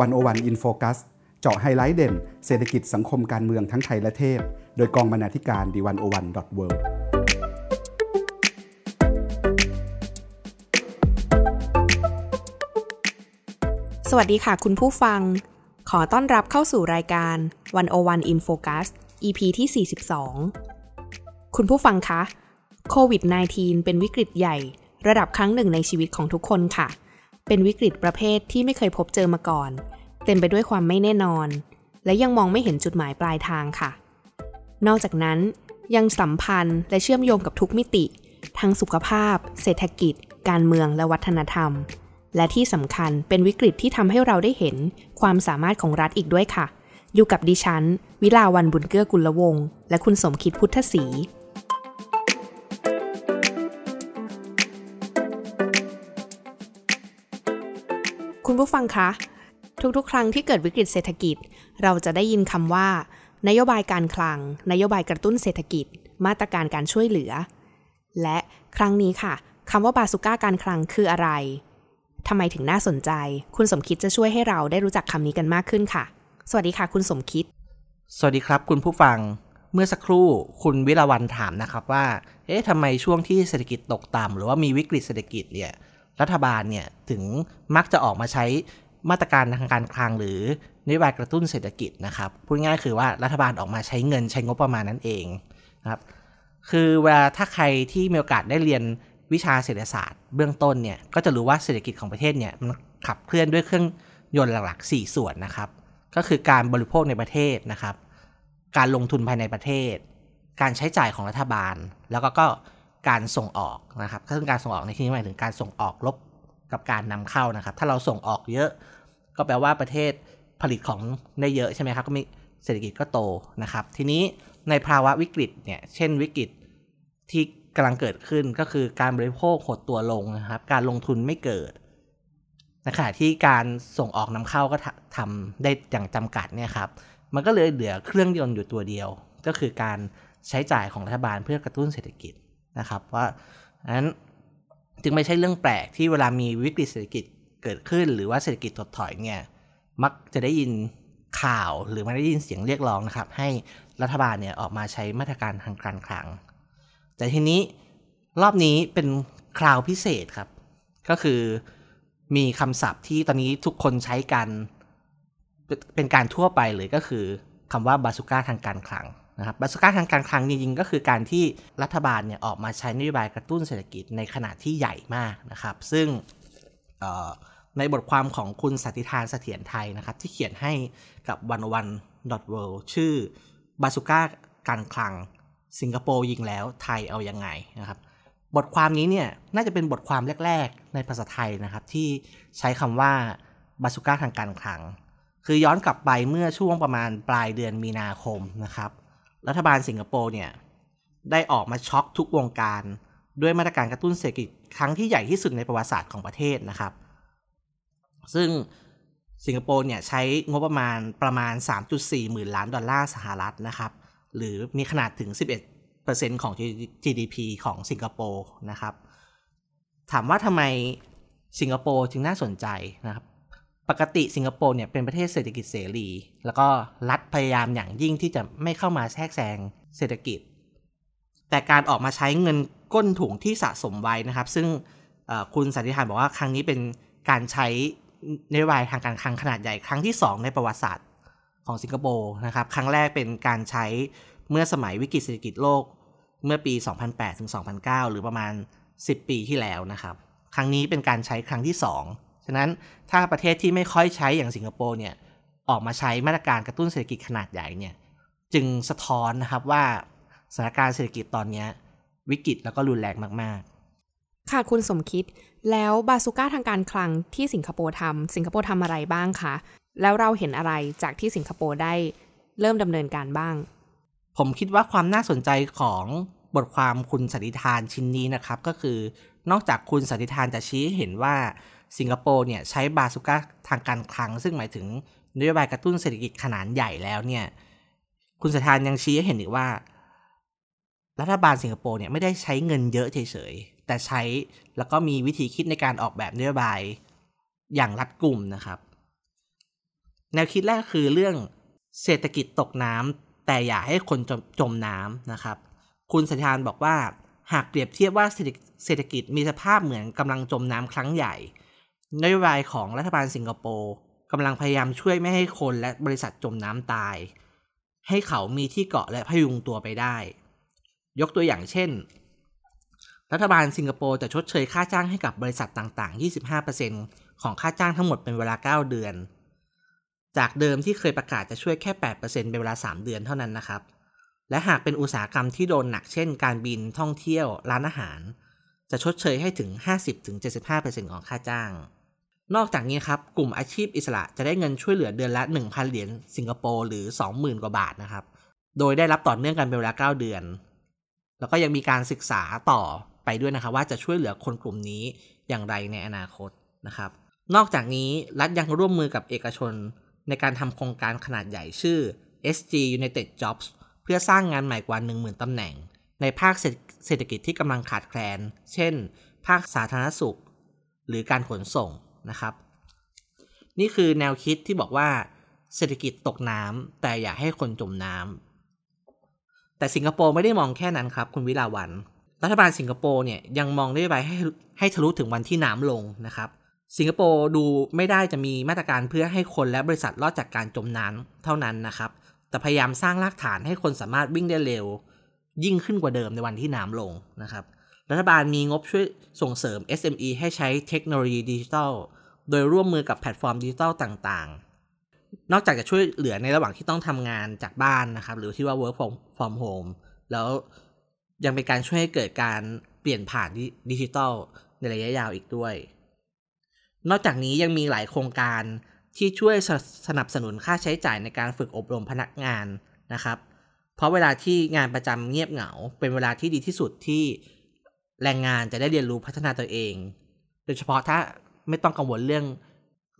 One O One In Focus เจาะไฮไลท์เด่น เศรษฐกิจสังคมการเมืองทั้งไทยและเทศโดยกองบรรณาธิการ The One O One dot worสวัสดีค่ะคุณผู้ฟัง ขอต้อนรับเข้าสู่รายการ 101 In Focus EP ที่ 42 คุณผู้ฟังคะโควิด -19 เป็นวิกฤตใหญ่ ระดับครั้งหนึ่งในชีวิตของทุกคนค่ะ เป็นวิกฤตประเภทที่ไม่เคยพบเจอมาก่อน เต็มไปด้วยความไม่แน่นอน และยังมองไม่เห็นจุดหมายปลายทางค่ะ นอกจากนั้นยังสัมพันธ์และเชื่อมโยงกับทุกมิติ ทั้งสุขภาพ เศรษฐกิจ การเมืองและวัฒนธรรม และที่สำคัญเป็นวิกฤตที่ทำให้เราได้เห็นความสามารถของรัฐอีกด้วยค่ะ อยู่กับดิฉัน วิลาวันบุญเกื้อกุลวงศ์และคุณสมคิดพุทธศรีคุณผู้ฟังคะ ทุกๆ ครั้งที่เกิดวิกฤตเศรษฐกิจ เราจะได้ยินคำว่า นโยบายการคลัง นโยบายกระตุ้นเศรษฐกิจ มาตรการการช่วยเหลือ และครั้งนี้ค่ะคำว่าบาสุก้าการคลังคืออะไรทำไมถึงน่าสนใจ คุณสมคิดจะช่วยให้เราได้รู้จักคำนี้กันมากขึ้นค่ะ สวัสดีค่ะ คุณสมคิด สวัสดีครับ คุณผู้ฟัง เมื่อสักครู่คุณวิลาวันถามนะครับว่า เอ๊ะทำไมช่วงที่เศรษฐกิจตกต่ำหรือว่ามีวิกฤตเศรษฐกิจเนี่ย รัฐบาลเนี่ยถึงมักจะออกมาใช้ มาตรการทางการคลังหรือนโยบายกระตุ้นเศรษฐกิจนะครับพูดง่ายคือว่ารัฐบาลออกมาใช้เงินใช้งบประมาณนั่นเองนะครับคือเวลาถ้าใครที่มีโอกาสได้เรียนวิชาเศรษฐศาสตร์เบื้องต้นเนี่ยก็จะรู้ว่าเศรษฐกิจของประเทศเนี่ยมันขับเคลื่อนด้วยเครื่องยนต์หลักๆ 4 ส่วนนะครับ ก็คือการบริโภคในประเทศนะครับ การลงทุนภายในประเทศ การใช้จ่ายของรัฐบาล แล้วก็การส่งออกนะครับซึ่งการส่งออกในที่นี้หมายถึงการส่งออกลบ กับการนำเข้านะครับ ถ้าเราส่งออกเยอะ ก็แปลว่าประเทศผลิตของได้เยอะใช่ไหมครับ ก็มีเศรษฐกิจก็โตนะครับ ทีนี้ในภาวะวิกฤตเนี่ยเช่นวิกฤตที่กำลังเกิดขึ้นก็คือการบริโภคหดตัวลงนะครับ การลงทุนไม่เกิดในขณะที่การส่งออกนำเข้าก็ทำได้อย่างจำกัดเนี่ยครับ มันก็เลยเหลือเครื่องยนต์อยู่ตัวเดียว ก็คือการใช้จ่ายของรัฐบาลเพื่อกระตุ้นเศรษฐกิจนะครับ ว่านั้น จึงไม่ใช่เรื่องแปลกที่เวลามีวิกฤตเศรษฐกิจเกิดขึ้น หรือว่าเศรษฐกิจถดถอยเนี่ยมักจะได้ยินข่าวหรือไม่ได้ยินเสียงเรียกร้องนะครับ ให้รัฐบาลเนี่ยออกมาใช้มาตรการทางการคลัง แต่ทีนี้รอบนี้เป็นคราวพิเศษครับ ก็คือมีคำศัพท์ที่ตอนนี้ทุกคนใช้กัน เป็นการทั่วไปเลยก็คือคำว่าบาสุก้าทางการคลัง นะครับบาสุก้าทางการคลังจริงๆก็คือการที่รัฐบาลเนี่ยออกมาใช้นโยบายกระตุ้นเศรษฐกิจในขนาดที่ใหญ่มากนะครับ ซึ่งในบทความของคุณสัติธานเสถียรไทยนะครับ ที่เขียนให้กับวันวัน .world ชื่อบาสุก้าการคลัง สิงคโปร์ยิงแล้วไทยเอาอยัางไงนะครับ บทความนี้เนี่ยน่าจะเป็นบทความแรก ๆ ในภาษาไทยนะครับ ที่ใช้คำว่าบาสุก้าทางการคลัง คือย้อนกลับไปเมื่อช่วงประมาณปลายเดือนมีนาคมนะครับ รัฐบาลสิงคโปร์เนี่ยได้ออกมาช็อกทุกวงการด้วยมาตรการกระตุ้นเศรษฐกิจครั้งที่ใหญ่ที่สุดในประวัติศาสตร์ของประเทศนะครับ ซึ่งสิงคโปร์เนี่ยใช้งบประมาณประมาณ 3.4 หมื่นล้านดอลลาร์สหรัฐนะครับ หรือมีขนาดถึง 11%ของ GDP ของสิงคโปร์นะครับ ถามว่าทำไมสิงคโปร์จึงน่าสนใจนะครับ ปกติสิงคโปร์เนี่ยเป็นประเทศเศรษฐกิจเสรี แล้วก็รัฐพยายามอย่างยิ่งที่จะไม่เข้ามาแทรกแซงเศรษฐกิจ แต่การออกมาใช้เงินก้นถุงที่สะสมไว้นะครับ ซึ่งคุณสันติธานบอกว่าครั้งนี้เป็นการใช้นโยบายทางการคลังขนาดใหญ่ครั้งที่ 2 ในประวัติศาสตร์ของสิงคโปร์นะครับ ครั้งแรกเป็นการใช้เมื่อสมัยวิกฤตเศรษฐกิจโลกเมื่อปี 2008 ถึง 2009 หรือประมาณ 10 ปีที่แล้วนะครับ ครั้งนี้เป็นการใช้ครั้งที่ 2ะนั้นถ้าประเทศที่ไม่ค่อยใช้อย่างสิงคโปร์เนี่ยออกมาใช้มาตรการกระตุ้นเศรษฐกิจขนาดใหญ่เนี่ยจึงสะท้อนนะครับว่าสถานการณ์เศรษฐกิจตอนนี้วิกฤตแล้วก็รุนแรงมาก ๆ ค่ะคุณสมคิดแล้วบาซูก้าทางการคลังที่สิงคโปร์ทำสิงคโปร์ทำอะไรบ้างคะแล้วเราเห็นอะไรจากที่สิงคโปร์ได้เริ่มดำเนินการบ้าง ผมคิดว่าความน่าสนใจของบทความคุณสันติธานชิ้นนี้นะครับ ก็คือนอกจากคุณสันติธานจะชี้เห็นว่า สิงคโปร์เนี่ยใช้บาสุก้าทางการคลัง ซึ่งหมายถึงนโยบายกระตุ้นเศรษฐกิจขนาดใหญ่แล้วเนี่ย คุณสันติธานยังชี้ให้เห็นอีกว่า รัฐบาลสิงคโปร์เนี่ยไม่ได้ใช้เงินเยอะเฉยๆ แต่ใช้แล้วก็มีวิธีคิดในการออกแบบนโยบายอย่างรัดกุมนะครับ แนวคิดแรกคือเรื่องเศรษฐกิจตกน้ำแต่อย่าให้คนจมจมน้ำนะครับ คุณสัญญานบอกว่าหากเปรียบเทียบว่าเศรษฐกิจมีสภาพเหมือนกำลังจมน้ำครั้งใหญ่ นโยบายของรัฐบาลสิงคโปร์กำลังพยายามช่วยไม่ให้คนและบริษัทจมน้ำตาย ให้เขามีที่เกาะและพยุงตัวไปได้ ยกตัวอย่างเช่น รัฐบาลสิงคโปร์จะชดเชยค่าจ้างให้กับบริษัทต่างๆ 25%ของค่าจ้างทั้งหมดเป็นเวลา 9 เดือน จากเดิมที่เคยประกาศจะช่วยแค่ 8%เป็นเวลา 3 เดือนเท่านั้นนะครับ และหากเป็นอุตสาหกรรมที่โดนหนักเช่น การบินท่องเที่ยวร้านอาหาร จะชดเชยให้ถึง 50-75%ของค่าจ้าง นอกจากนี้ครับกลุ่มอาชีพอิสระจะได้เงินช่วยเหลือเดือนละ 1,000 เหรียญสิงคโปร์หรือ 20,000 กว่าบาทนะครับ โดยได้รับต่อเนื่องกันเป็นเวลา 9 เดือน แล้วก็ยังมีการศึกษาต่อไปด้วยนะครับว่าจะช่วยเหลือคนกลุ่มนี้อย่างไรในอนาคตนะครับ นอกจากนี้รัฐยังร่วมมือกับเอกชน ในการทำโครงการขนาดใหญ่ชื่อ SG United Jobs เพื่อสร้างงานใหม่กว่า 10,000ตำแหน่ง ในภาคเศรษฐกิจที่กำลังขาดแคลน เช่น ภาคสาธารณสุข หรือการขนส่ง นะครับ นี่คือแนวคิดที่บอกว่าเศรษฐกิจตกน้ำแต่อย่าให้คนจมน้ำแต่สิงคโปร์ไม่ได้มองแค่นั้นครับ คุณวิลาวัน รัฐบาลสิงคโปร์เนี่ยยังมองได้ไปให้ให้ทะลุถึงวันที่น้ำลงนะครับ สิงคโปร์ดูไม่ได้จะมีมาตรการเพื่อให้คนและบริษัทรอดจากการจมน้ำเท่านั้นนะครับ แต่พยายามสร้างรากฐานให้คนสามารถวิ่งได้เร็ว ยิ่งขึ้นกว่าเดิมในวันที่น้ำลงนะครับ รัฐบาลมีงบช่วยส่งเสริม SME ให้ใช้เทคโนโลยีดิจิทัล โดยร่วมมือกับแพลตฟอร์มดิจิทัลต่างๆ นอกจากจะช่วยเหลือในระหว่างที่ต้องทำงานจากบ้านนะครับ หรือที่ว่า work from, home แล้วยังเป็นการช่วยให้เกิดการเปลี่ยนผ่านดิจิทัลในระยะยาวอีกด้วย นอกจากนี้ยังมีหลายโครงการที่ช่วยสนับสนุนค่าใช้จ่ายในการฝึกอบรมพนักงานนะครับ เพราะเวลาที่งานประจำเงียบเหงา เป็นเวลาที่ดีที่สุดที่ แรงงานจะได้เรียนรู้พัฒนาตัวเอง โดยเฉพาะถ้าไม่ต้องกังวลเรื่อง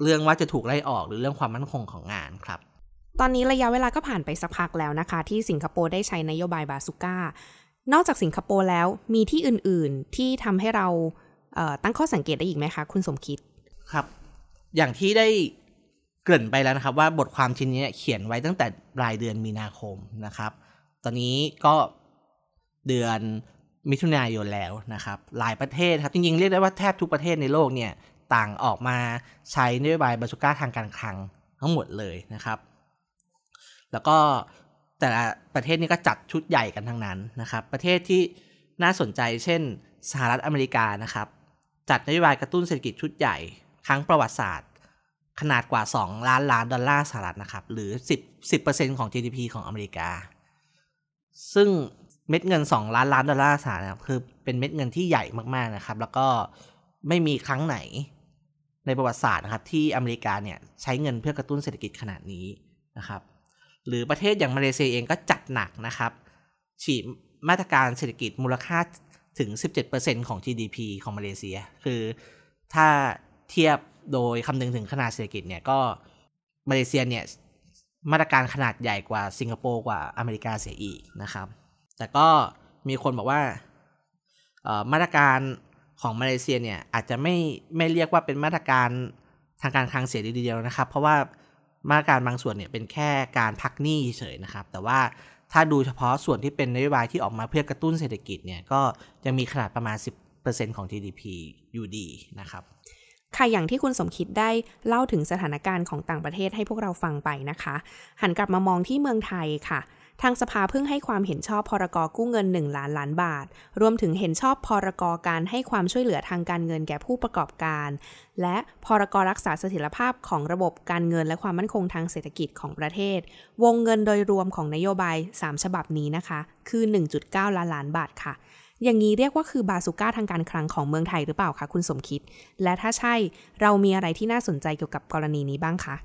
เรื่องว่าจะถูกไล่ออกหรือเรื่องความมั่นคงของงานครับ ตอนนี้ระยะเวลาก็ผ่านไปสักพักแล้วนะคะ ที่สิงคโปร์ได้ใช้นโยบายบาสุก้านอกจากสิงคโปร์แล้วมีที่อื่นๆที่ทำให้เราเตั้งข้อสังเกตได้อีกไหมคะ คุณสมคิดครับ อย่างที่ได้เกริ่นไปแล้วนะครับ ว่าบทความชิ้นนี้เขียนไว้ตั้งแต่ปลายเดือนมีนาคมนะครับ ตอนนี้ก็เดือน มิถุนายนแล้วนะครับ หลายประเทศครับ จริงๆ เรียกได้ว่าแทบทุกประเทศในโลกเนี่ยต่างออกมาใช้นโยบายบาสุก้าทางการคลังทั้งหมดเลยนะครับ แล้วก็แต่ละประเทศนี้ก็จัดชุดใหญ่กันทั้งนั้นนะครับ ประเทศที่น่าสนใจเช่น สหรัฐอเมริกานะครับ จัดนโยบายกระตุ้นเศรษฐกิจชุดใหญ่ ครั้งประวัติศาสตร์ ขนาดกว่า 2 ล้านล้านดอลลาร์สหรัฐนะครับ หรือ 10 10%ของ GDP ของอเมริกา ซึ่ง เม็ดเงิน 2 ล้านล้านดอลลาร์สหรัฐคือเป็นเม็ดเงินที่ใหญ่มากๆนะครับ แล้วก็ไม่มีครั้งไหนในประวัติศาสตร์นะครับ ที่อเมริกาเนี่ยใช้เงินเพื่อกระตุ้นเศรษฐกิจขนาดนี้นะครับ หรือประเทศอย่างมาเลเซียเองก็จัดหนักนะครับ ฉีดมาตรการเศรษฐกิจมูลค่าถึง 17%ของ GDP ของมาเลเซีย คือถ้าเทียบโดยคำนึงถึงขนาดเศรษฐกิจเนี่ยก็มาเลเซียเนี่ยมาตรการขนาดใหญ่กว่าสิงคโปร์กว่าอเมริกาเสียอีกนะครับ แต่ก็มีคนบอกว่ามาตรการของมาเลเซียเนี่ยอาจจะไม่ไม่เรียกว่าเป็นมาตรการทางการคลังเสียดีเดียวนะครับ เพราะว่ามาตรการบางส่วนเนี่ยเป็นแค่การพักหนี้เฉยนะครับ แต่ว่าถ้าดูเฉพาะส่วนที่เป็นนโยบายที่ออกมาเพื่อกระตุ้นเศรษฐกิจเนี่ยก็ยังมีขนาดประมาณ 10%ของ GDP อยู่ดีนะครับค่ะอย่างที่คุณสมคิดได้เล่าถึงสถานการณ์ของต่างประเทศให้พวกเราฟังไปนะคะ หันกลับมามองที่เมืองไทยค่ะ ทางสภาเพิ่งให้ความเห็นชอบพรกกู้เงิน 1 ล้านล้านบาท รวมถึงเห็นชอบพรกการให้ความช่วยเหลือทางการเงินแก่ผู้ประกอบการ และพรกรักษาเสถียรภาพของระบบการเงินและความมั่นคงทางเศรษฐกิจของประเทศ วงเงินโดยรวมของนโยบาย 3 ฉบับนี้นะคะ คือ 1.9 ล้านล้านบาทค่ะ อย่างนี้เรียกว่าคือบาสุก้าทางการคลังของเมืองไทยหรือเปล่าคะคุณสมคิด และถ้าใช่เรามีอะไรที่น่าสนใจเกี่ยวกับกรณีนี้บ้างคะ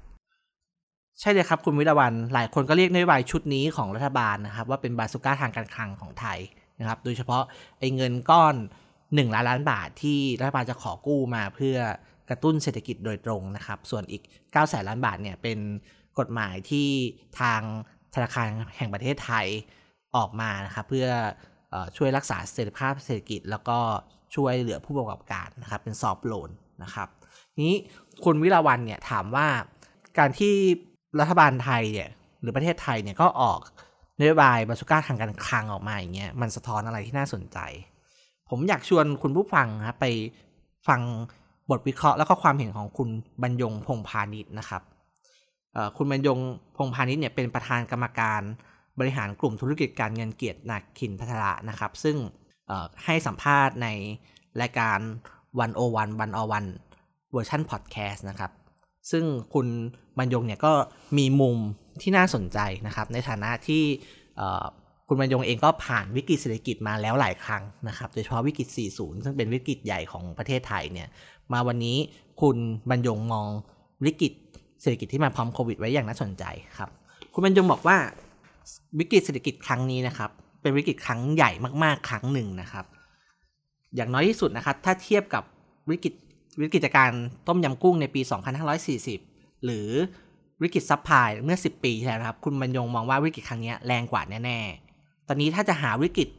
ใช่เลยครับคุณวิรวันหลายคนก็เรียกนโยบายชุดนี้ของรัฐบาลนะครับ ว่าเป็นบาสุก้าทางการคลังของไทยนะครับ โดยเฉพาะไอ้เงินก้อน 1 ล้านล้านบาทที่รัฐบาลจะขอกู้มาเพื่อกระตุ้นเศรษฐกิจโดยตรงนะครับ ส่วนอีก9แสนล้านบาทเนี่ยเป็นกฎหมายที่ทางธนาคารแห่งประเทศไทยออกมานะครับเพื่อช่วยรักษาเสถียรภาพเศรษฐกิจ แล้วก็ช่วยเหลือผู้ประกอบการนะครับ เป็นซอฟโลนนะครับนี้คุณวิลาวันเนี่ยถามว่าการที่ รัฐบาลไทยเนี่ยหรือประเทศไทยเนี่ยก็ออกนโยบายบาสุก้าทางการคลังออกมาอย่างเงี้ยมันสะท้อนอะไรที่น่าสนใจ ผมอยากชวนคุณผู้ฟังครับไปฟังบทวิเคราะห์แล้วก็ความเห็นของคุณบรรยงพงษ์พานิชนะครับคุณบรรยงพงษ์พานิชเนี่ยเป็นประธานกรรมการบริหารกลุ่มธุรกิจการเงินเกียรตินาคินภัทรนะครับ ซึ่งให้สัมภาษณ์ในรายการ One O One One-on-One เวอร์ชันพอดแคสต์นะครับ ซึ่งคุณบรรยงเนี่ยก็มีมุมที่น่าสนใจนะครับ ในฐานะที่คุณบรรยงเองก็ผ่านวิกฤตเศรษฐกิจมาแล้วหลายครั้งนะครับ โดยเฉพาะวิกฤต 40 ซึ่งเป็นวิกฤตใหญ่ของประเทศไทยเนี่ย มาวันนี้คุณบรรยงมองวิกฤตเศรษฐกิจที่มาพร้อมโควิดไว้อย่างน่าสนใจครับ คุณบรรยงบอกว่าวิกฤตเศรษฐกิจครั้งนี้นะครับ เป็นวิกฤตครั้งใหญ่มากๆ ครั้งหนึ่งนะครับ อย่างน้อยที่สุดนะครับ ถ้าเทียบกับวิกฤต วิกฤตการต้มยำกุ้งในปี 2540 หรือวิกฤตซับพลายเมื่อ 10 ปีที่แล้วครับ คุณบรรยงมองว่าวิกฤตครั้งนี้แรงกว่าแน่ๆ ตอนนี้ถ้าจะหาวิกฤต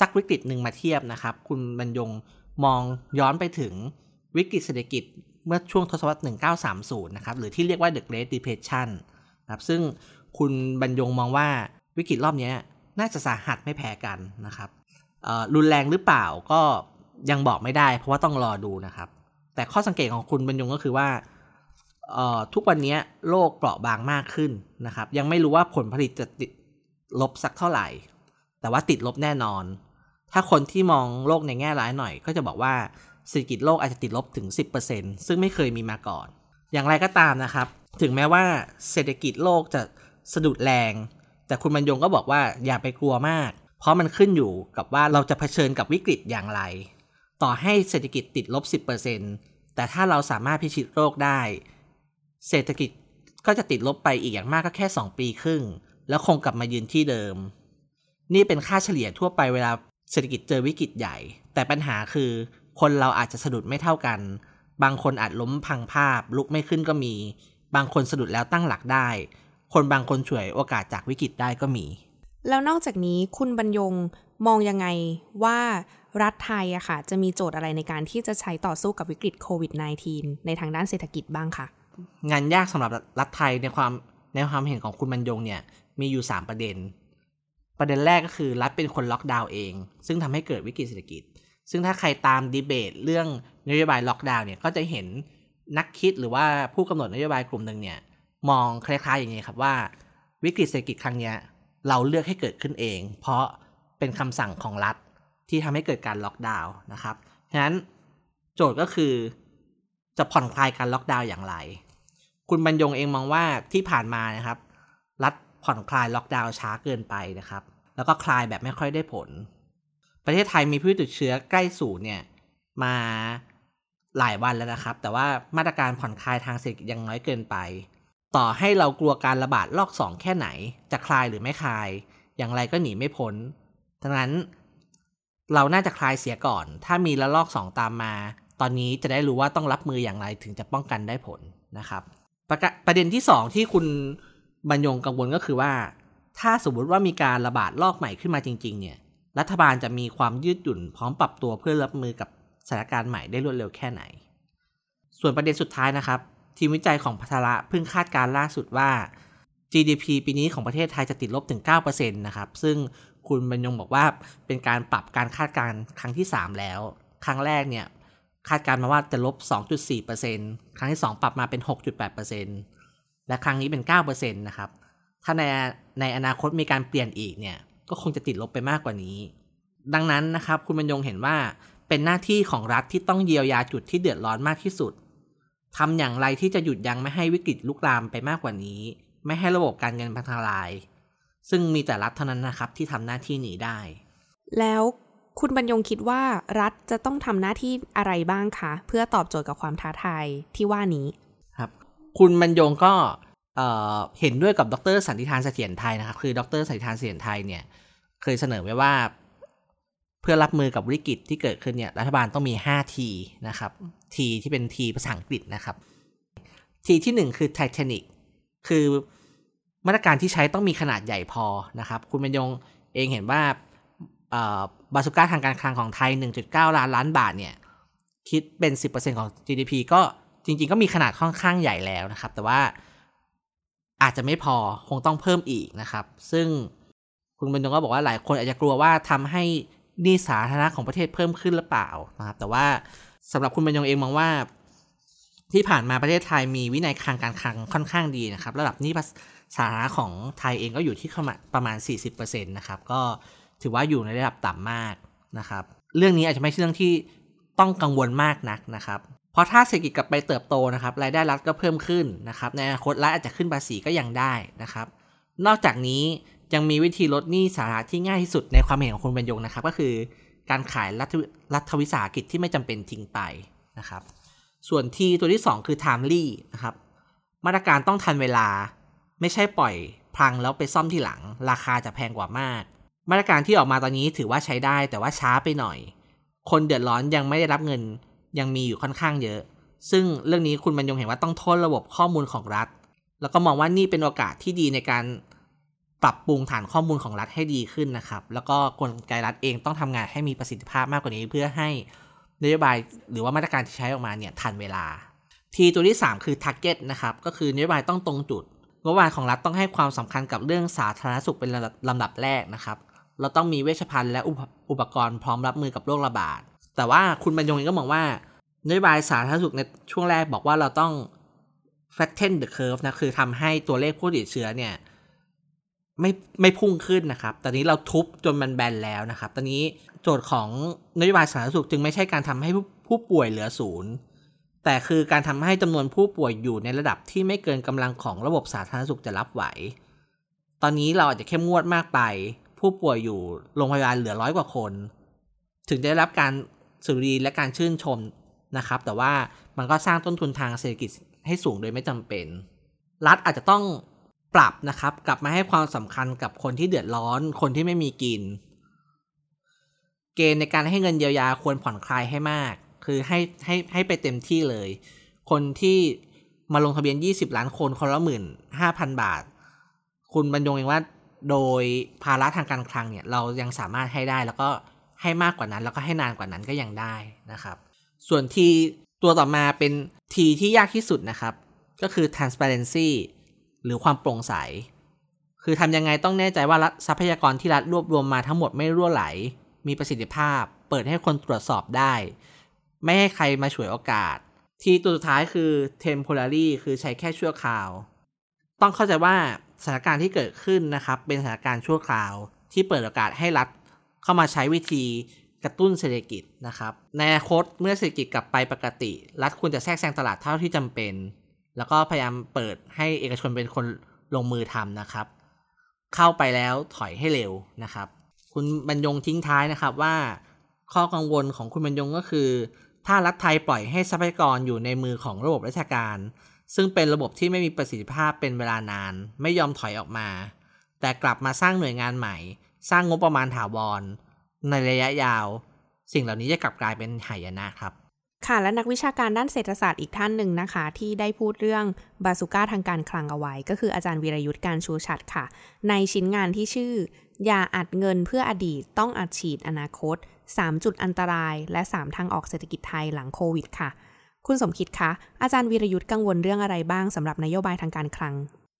สักวิกฤตหนึ่งมาเทียบนะครับ คุณบรรยงมองย้อนไปถึงวิกฤตเศรษฐกิจเมื่อช่วงทศวรรษ 1930 นะครับ หรือที่เรียกว่า The Great Depression นะครับซึ่งคุณบรรยงมองว่าวิกฤตรอบนี้น่าจะสาหัสไม่แพ้กันนะครับรุนแรงหรือเปล่าก็ยังบอกไม่ได้ เพราะว่าต้องรอดูนะครับ แต่ข้อสังเกตของคุณบรรยงก็คือว่าทุกวันนี้โลกเปราะบางมากขึ้นนะครับ ยังไม่รู้ว่าผลผลิตจะติดลบสักเท่าไหร่ แต่ว่าติดลบแน่นอน ถ้าคนที่มองโลกในแง่ร้ายหน่อย ก็จะบอกว่าเศรษฐกิจโลกอาจจะติดลบถึง 10%ซึ่งไม่เคยมีมาก่อน อย่างไรก็ตามนะครับ ถึงแม้ว่าเศรษฐกิจโลกจะสะดุดแรง แต่คุณบรรยงก็บอกว่าอย่าไปกลัวมาก เพราะมันขึ้นอยู่กับว่าเราจะเผชิญกับวิกฤตอย่างไร ต่อให้เศรษฐกิจติดลบ 10%แต่ถ้าเราสามารถพิชิตโรคได้ เศรษฐกิจก็จะติดลบไปอีกอย่างมากก็แค่ 2 ปีครึ่ง แล้วคงกลับมายืนที่เดิม นี่เป็นค่าเฉลี่ยทั่วไปเวลาเศรษฐกิจเจอวิกฤตใหญ่ แต่ปัญหาคือ คนเราอาจจะสะดุดไม่เท่ากัน บางคนอาจล้มพังภาพ ลุกไม่ขึ้นก็มี บางคนสะดุดแล้วตั้งหลักได้ คนบางคนช่วยโอกาสจากวิกฤตได้ก็มี แล้วนอกจากนี้คุณบรรยง มองยังไงว่ารัฐไทยอะค่ะ จะมีโจทย์อะไรในการที่จะใช้ต่อสู้กับวิกฤตโควิด -19 ในทางด้านเศรษฐกิจบ้างคะงานยากสำหรับรัฐไทยในความในความเห็นของคุณบรรยงเนี่ย มีอยู่ 3 ประเด็น ประเด็นแรกก็คือรัฐเป็นคนล็อกดาวน์เอง ซึ่งทำให้เกิดวิกฤตเศรษฐกิจ ซึ่งถ้าใครตามดีเบต เรื่องนโยบายล็อกดาวน์เนี่ยก็จะเห็นนักคิดหรือว่าผู้กำหนดนโยบายกลุ่มหนึ่งเนี่ย มองคล้ายๆอย่างนี้ครับว่า วิกฤตเศรษฐกิจครั้งนี้เราเลือกให้เกิดขึ้นเอง เพราะ เป็นคำสั่งของรัฐที่ทำให้เกิดการล็อกดาวน์นะครับฉะนั้นโจทย์ก็คือจะผ่อนคลายการล็อกดาวน์อย่างไร คุณบรรยงเองมองว่าที่ผ่านมานะครับ รัฐผ่อนคลายล็อกดาวน์ช้าเกินไปนะครับ แล้วก็คลายแบบไม่ค่อยได้ผล ประเทศไทยมีผู้ติดเชื้อใกล้ศูนย์เนี่ยมาหลายวันแล้วนะครับ แต่ว่ามาตรการผ่อนคลายทางเศรษฐกิจยังน้อยเกินไป ต่อให้เรากลัวการระบาดรอบสองแค่ไหน จะคลายหรือไม่คลาย อย่างไรก็หนีไม่พ้น ดังนั้นเราน่าจะคลายเสียก่อน ถ้ามีระลอกสองตามมา ตอนนี้จะได้รู้ว่าต้องรับมืออย่างไรถึงจะป้องกันได้ผลนะครับประประเด็นที่ 2 ที่คุณบรรยงกังวลก็คือว่า ถ้าสมมติว่ามีการระบาดรอบใหม่ขึ้นมาจริง ๆ เนี่ย รัฐบาลจะมีความยืดหยุ่นพร้อมปรับตัวเพื่อรับมือกับสถานการณ์ใหม่ได้รวดเร็วแค่ไหน ส่วนประเด็นสุดท้ายนะครับ ทีมวิจัยของพัทระเพิ่งคาดการล่าสุดว่า GDP ปีนี้ของประเทศไทยจะติดลบถึง 9%นะครับ ซึ่ง คุณบรรยงบอกว่าเป็นการปรับการคาดการณ์ครั้งที่ 3 แล้ว ครั้งแรกเนี่ยคาดการณ์มาว่าจะลบ 2.4%ครั้งที่ 2 ปรับมาเป็น 6.8%และครั้งนี้เป็น 9%นะครับ ถ้าในในอนาคตมีการเปลี่ยนอีกเนี่ย ก็คงจะติดลบไปมากกว่านี้ ดังนั้นนะครับ คุณบรรยงเห็นว่าเป็นหน้าที่ของรัฐที่ต้องเยียวยาจุดที่เดือดร้อนมากที่สุดทำอย่างไรที่จะหยุดยั้งไม่ให้วิกฤตลุกลามไปมากกว่านี้ ไม่ให้ระบบการเงินพังทลาย ซึ่งมีแต่รัฐเท่านั้นนะครับ ที่ทำหน้าที่นี้ได้ แล้วคุณบรรยงคิดว่ารัฐจะต้องทำหน้าที่อะไรบ้างคะเพื่อตอบโจทย์กับความท้าทายที่ว่านี้ครับ คุณบรรยงก็เเห็นด้วยกับดรสันติทานเสถียรไทยนะครับ คือดรสันติทานเสถียรไทยเนี่ย เคยเสนอไว้ว่า เพื่อรับมือกับวิกฤตที่เกิดขึ้นเนี่ยรัฐบาลต้องมี5ทีนะครับทีที่เป็นทีภาษาอังกฤษนะครับทีที่ 1 คือไททานิกคือ มาตรการที่ใช้ต้องมีขนาดใหญ่พอนะครับ คุณบรรยงเองเห็นว่าบาสุก้าทางการคลังของไทย 1.9 ล้านล้านบาทเนี่ย คิดเป็น 10%ของ GDP ก็จริง ๆ ก็มีขนาดค่อนข้างใหญ่แล้วนะครับ แต่ว่าอาจจะไม่พอคงต้องเพิ่มอีกนะครับ ซึ่งคุณบรรยงก็บอกว่าหลายคนอาจจะกลัวว่าทำให้หนี้สาธารณะของประเทศเพิ่มขึ้นหรือเปล่านะครับ แต่ว่าสำหรับคุณบรรยงเองมองว่า ที่ผ่านมาประเทศไทยมีวินัยคลังการคลังค่อนข้างดีนะครับ ระดับหนี้ สาธารณะของไทยเองก็อยู่ที่ประมาณ 40%นะครับ ก็ถือว่าอยู่ในระดับต่ำมากนะครับ เรื่องนี้อาจจะไม่ใช่เรื่องที่ต้องกังวลมากนักนะครับ เพราะถ้าเศรษฐกิจกลับไปเติบโตนะครับ รายได้รัฐก็เพิ่มขึ้นนะครับ ในอนาคตรัฐอาจจะขึ้นภาษีก็ยังได้นะครับ นอกจากนี้ยังมีวิธีลดหนี้สาธารณะที่ง่ายที่สุดในความเห็นของคุณบรรยงนะครับ ก็คือการขายรัฐรัฐวิสาหกิจที่ไม่จำเป็นทิ้งไปนะครับ ส่วนที่ตัวที่ 2 คือ timely นะครับ มาตรการต้องทันเวลา ไม่ใช่ปล่อยพังแล้วไปซ่อมที่หลัง ราคาจะแพงกว่ามาก มาตรการที่ออกมาตอนนี้ถือว่าใช้ได้แต่ว่าช้าไปหน่อย คนเดือดร้อนยังไม่ได้รับเงิน ยังมีอยู่ค่อนข้างเยอะ ซึ่งเรื่องนี้คุณบรรยงเห็นว่าต้องโทษระบบข้อมูลของรัฐ แล้วก็มองว่านี่เป็นโอกาสที่ดีในการปรับปรุงฐานข้อมูลของรัฐให้ดีขึ้นนะครับ แล้วก็กลไกรัฐเองต้องทำงานให้มีประสิทธิภาพมากกว่านี้ เพื่อให้นโยบายหรือว่ามาตรการที่ใช้ออกมาเนี่ยทันเวลา ทีตัวที่ 3 คือ target นะครับ ก็คือนโยบายต้องตรงจุด งบประมาณของรัฐต้องให้ความสำคัญกับเรื่องสาธารณสุขเป็นลำดับแรกนะครับ เราต้องมีเวชภัณฑ์และอุปกรณ์พร้อมรับมือกับโรคระบาด แต่ว่าคุณบรรยงเองก็มองว่านโยบายสาธารณสุขในช่วงแรกบอกว่าเราต้อง flatten the curve นะคือทำให้ตัวเลขผู้ติดเชื้อเนี่ยไม่ไม่พุ่งขึ้นนะครับ ตอนนี้เราทุบจนมันแบนแล้วนะครับ ตอนนี้โจทย์ของนโยบายสาธารณสุขจึงไม่ใช่การทำให้ผู้ป่วยเหลือศูนย์ แต่คือการทำให้จำนวนผู้ป่วยอยู่ในระดับที่ไม่เกินกำลังของระบบสาธารณสุขจะรับไหว ตอนนี้เราอาจจะเข้มงวดมากไป ผู้ป่วยอยู่โรงพยาบาลเหลือร้อยกว่าคน ถึงได้รับการสุรีและการชื่นชมนะครับ แต่ว่ามันก็สร้างต้นทุนทางเศรษฐกิจให้สูงโดยไม่จำเป็น รัฐอาจจะต้องปรับนะครับกลับมาให้ความสำคัญกับคนที่เดือดร้อน คนที่ไม่มีกิน เกณฑ์ในการให้เงินเยียวยาควรผ่อนคลายให้มาก คือให้ให้ให้ไปเต็มที่เลย คนที่มาลงทะเบียน 20 ล้านคนคนละหมื่นห้าพันบาท คุณบรรยงเองว่าโดยภาระทางการคลังเนี่ยเรายังสามารถให้ได้แล้วก็ให้มากกว่านั้น แล้วก็ให้นานกว่านั้นก็ยังได้นะครับ ส่วนทีตัวต่อมาเป็นทีที่ยากที่สุดนะครับ ก็คือ transparency หรือความโปร่งใส คือทำยังไงต้องแน่ใจว่าทรัพยากรที่รัฐรวบรวมมาทั้งหมดไม่รั่วไหล มีประสิทธิภาพ เปิดให้คนตรวจสอบได้ ไม่ให้ใครมาฉวยโอกาส ทีตัวสุดท้ายคือ temporary คือใช้แค่ชั่วคราว ต้องเข้าใจว่าสถานการณ์ที่เกิดขึ้นนะครับ เป็นสถานการณ์ชั่วคราว ที่เปิดโอกาสให้รัฐเข้ามาใช้วิธีกระตุ้นเศรษฐกิจนะครับในอนาคตเมื่อเศรษฐกิจกลับไปปกติ รัฐควรจะแทรกแซงตลาดเท่าที่จำเป็น แล้วก็พยายามเปิดให้เอกชนเป็นคนลงมือทำนะครับ เข้าไปแล้วถอยให้เร็วนะครับ คุณบรรยงทิ้งท้ายนะครับว่า ข้อกังวลของคุณบรรยงก็คือ ถ้ารัฐไทยปล่อยให้ทรัพยากรอยู่ในมือของระบบราชการ ซึ่งเป็นระบบที่ไม่มีประสิทธิภาพเป็นเวลานาน ไม่ยอมถอยออกมา แต่กลับมาสร้างหน่วยงานใหม่ สร้างงบประมาณถาวร ในระยะยาว สิ่งเหล่านี้จะกลับกลายเป็นหายนะครับ ค่ะและนักวิชาการด้านเศรษฐศาสตร์อีกท่านหนึ่งนะคะ ที่ได้พูดเรื่องบาสุก้าทางการคลังเอาไว้ ก็คืออาจารย์วีรยุทธ์การชูชัดค่ะ ในชิ้นงานที่ชื่อ อย่าอัดเงินเพื่ออดีตต้องอัดฉีดอนาคต 3 จุดอันตราย และ 3 ทางออกเศรษฐกิจไทยหลังโควิดค่ะ คุณสมคิดคะ อาจารย์วีรยุทธ์กังวลเรื่องอะไรบ้างสำหรับนโยบายทางการคลัง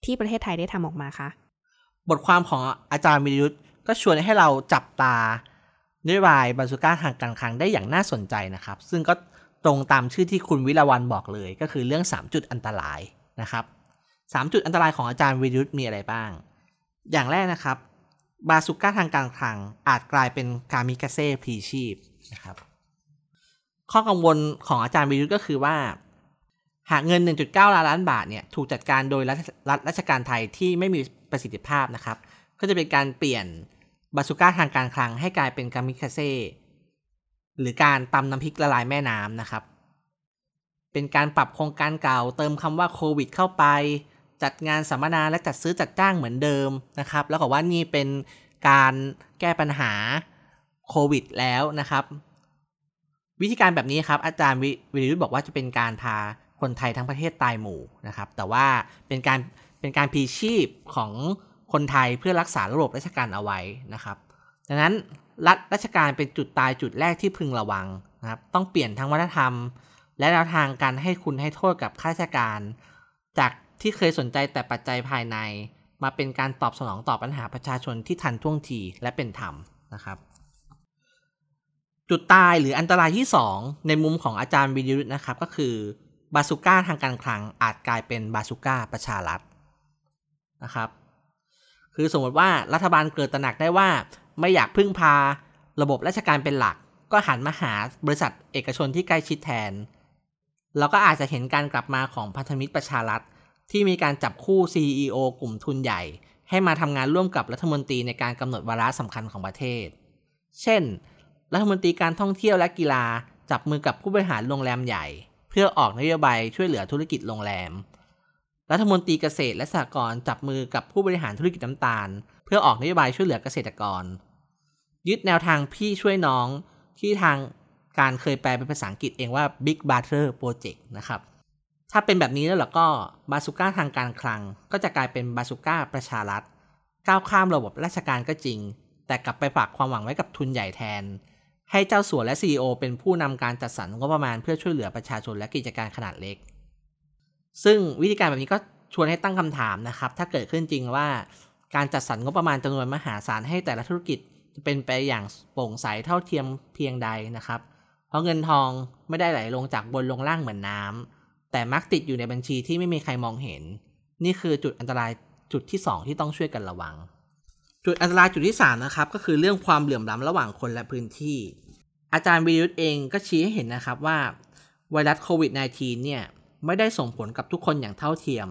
ที่ประเทศไทยได้ทำออกมาคะบทความของอาจารย์วีรยุทธ์ก็ชวนให้เราจับตานโยบายบาสุก้าทางการคลังได้อย่างน่าสนใจนะครับ ซึ่งก็ตรงตามชื่อที่คุณวิลาวันบอกเลย ก็คือเรื่อง 3 จุดอันตรายนะครับ3จุดอันตรายของอาจารย์วิรุทธ์มีอะไรบ้าง อย่างแรกนะครับ บาสุก้าทางการคลังอาจกลายเป็นกามิกาเซ่พรีชีพนะครับ ข้อกังวลของอาจารย์วิรุธก็คือว่า หากเงิน 1.9 ล้านล้านบาทเนี่ยถูกจัดการโดยรัฐราชการไทยที่ไม่มีประสิทธิภาพนะครับ ก็จะเป็นการเปลี่ยนบาสุก้าทางการคลังให้กลายเป็นกามิคาเซ่หรือการตำน้ำพริกละลายแม่น้ำนะครับ เป็นการปรับโครงการเก่าเติมคำว่าโควิดเข้าไป จัดงานสัมมนาและจัดซื้อจัดจ้างเหมือนเดิมนะครับ แล้วก็ว่านี่เป็นการแก้ปัญหาโควิดแล้วนะครับ วิธีการแบบนี้ครับ อาจารย์วิริยุทธ์บอกว่าจะเป็นการพาคนไทยทั้งประเทศตายหมู่นะครับ แต่ว่าเป็นการเป็นการพีชีพของคนไทยเพื่อรักษาระบบราชการเอาไว้นะครับ ดังนั้นรัฐราชการเป็นจุดตายจุดแรกที่พึงระวังนะครับ ต้องเปลี่ยนทั้งวัฒนธรรม และแนวทางการให้คุณให้โทษกับข้าราชการ จาก ที่เคยสนใจแต่ปัจจัยภายใน มาเป็นการตอบสนองต่อปัญหาประชาชนที่ทันท่วงทีและเป็นธรรมนะครับ จุดตายหรืออันตรายที่ 2 ในมุมของอาจารย์วิยุทธ์นะครับก็คือบาสุก้าทางการคลังอาจกลายเป็นบาสุก้าประชารัฐนะครับ คือสมมติว่ารัฐบาลเกิดตระหนักได้ว่าไม่อยากพึ่งพาระบบราชการเป็นหลัก ก็หันมาหาบริษัทเอกชนที่ใกล้ชิดแทน เราก็อาจจะเห็นการกลับมาของพันธมิตรประชารัฐ ที่มีการจับคู่ CEO กลุ่มทุนใหญ่ ให้มาทำงานร่วมกับรัฐมนตรีในการกำหนดวาระสำคัญของประเทศ เช่น รัฐมนตรีการท่องเที่ยวและกีฬาจับมือกับผู้บริหารโรงแรมใหญ่ เพื่อออกนโยบายช่วยเหลือธุรกิจโรงแรม รัฐมนตรีเกษตรและสหกรณ์จับมือกับผู้บริหารธุรกิจน้ำตาล เพื่อออกนโยบายช่วยเหลือเกษตรกร ยึดแนวทางพี่ช่วยน้องที่ทางการเคยแปลเป็นภาษาอังกฤษเองว่า Big Brother Project นะครับ ถ้าเป็นแบบนี้แล้วล่ะก็บาสุก้าทางการคลัง ก็จะกลายเป็นบาสุก้าประชารัฐ ก้าวข้ามระบบราชการก็จริง แต่กลับไปฝากความหวังไว้กับทุนใหญ่แทน ให้เจ้าสัวและ CEO เป็นผู้นำการจัดสรรงบประมาณเพื่อช่วยเหลือประชาชนและกิจการขนาดเล็ก ซึ่งวิธีการแบบนี้ก็ชวนให้ตั้งคำถามนะครับ ถ้าเกิดขึ้นจริงว่า การจัดสรรงบประมาณจำนวนมหาศาลให้แต่ละธุรกิจจะเป็นไปอย่างโปร่งใสเท่าเทียมเพียงใดนะครับ เพราะเงินทองไม่ได้ไหลลงจากบนลงล่างเหมือนน้ำ แต่มักติดอยู่ในบัญชีที่ไม่มีใครมองเห็น นี่คือจุดอันตรายจุดที่ 2 ที่ต้องช่วยกันระวัง จุดอันตรายจุดที่ 3 นะครับ ก็คือเรื่องความเหลื่อมล้ำระหว่างคนและพื้นที่ อาจารย์วิยุทธเองก็ชี้ให้เห็นนะครับว่า ไวรัสโควิด -19 เนี่ย ไม่ได้ส่งผลกับทุกคนอย่างเท่าเทียม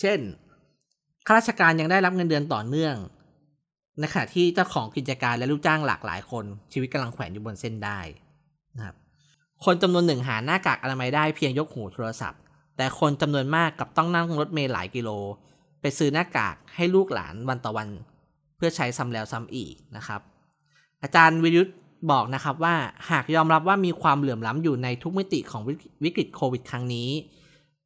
เช่นข้าราชการยังได้รับเงินเดือนต่อเนื่องในขณะที่เจ้าของกิจการและลูกจ้างหลากหลายคนชีวิตกำลังแขวนอยู่บนเส้นได้นะครับ คนจำนวนหนึ่งหาหน้ากากอนามัยได้เพียงยกหูโทรศัพท์ แต่คนจำนวนมากกับต้องนั่งรถเมล์หลายกิโล ไปซื้อหน้ากากให้ลูกหลานวันต่อวัน เพื่อใช้ซ้ำแล้วซ้ำอีกนะครับ อาจารย์วิรุธบอกนะครับว่าหากยอมรับว่ามีความเหลื่อมล้ำอยู่ในทุกมิติของวิกฤตโควิด ครั้งนี้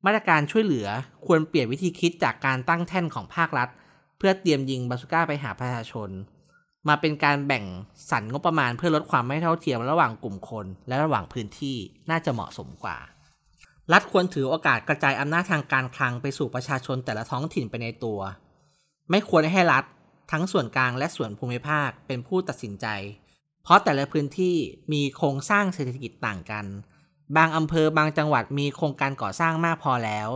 มาตรการช่วยเหลือควรเปลี่ยนวิธีคิดจากการตั้งแท่นของภาครัฐ เพื่อเตรียมยิงบาสุก้าไปหาประชาชน มาเป็นการแบ่งสรรงบประมาณเพื่อลดความไม่เท่าเทียมระหว่างกลุ่มคน และระหว่างพื้นที่น่าจะเหมาะสมกว่า รัฐควรถือโอกาสกระจายอำนาจทางการคลังไปสู่ประชาชนแต่ละท้องถิ่นไปในตัว ไม่ควรให้รัฐ ทั้งส่วนกลางและส่วนภูมิภาคเป็นผู้ตัดสินใจ เพราะแต่ละพื้นที่มีโครงสร้างเศรษฐกิจต่างกัน บางอำเภอบางจังหวัดมีโครงการก่อสร้างมากพอแล้ว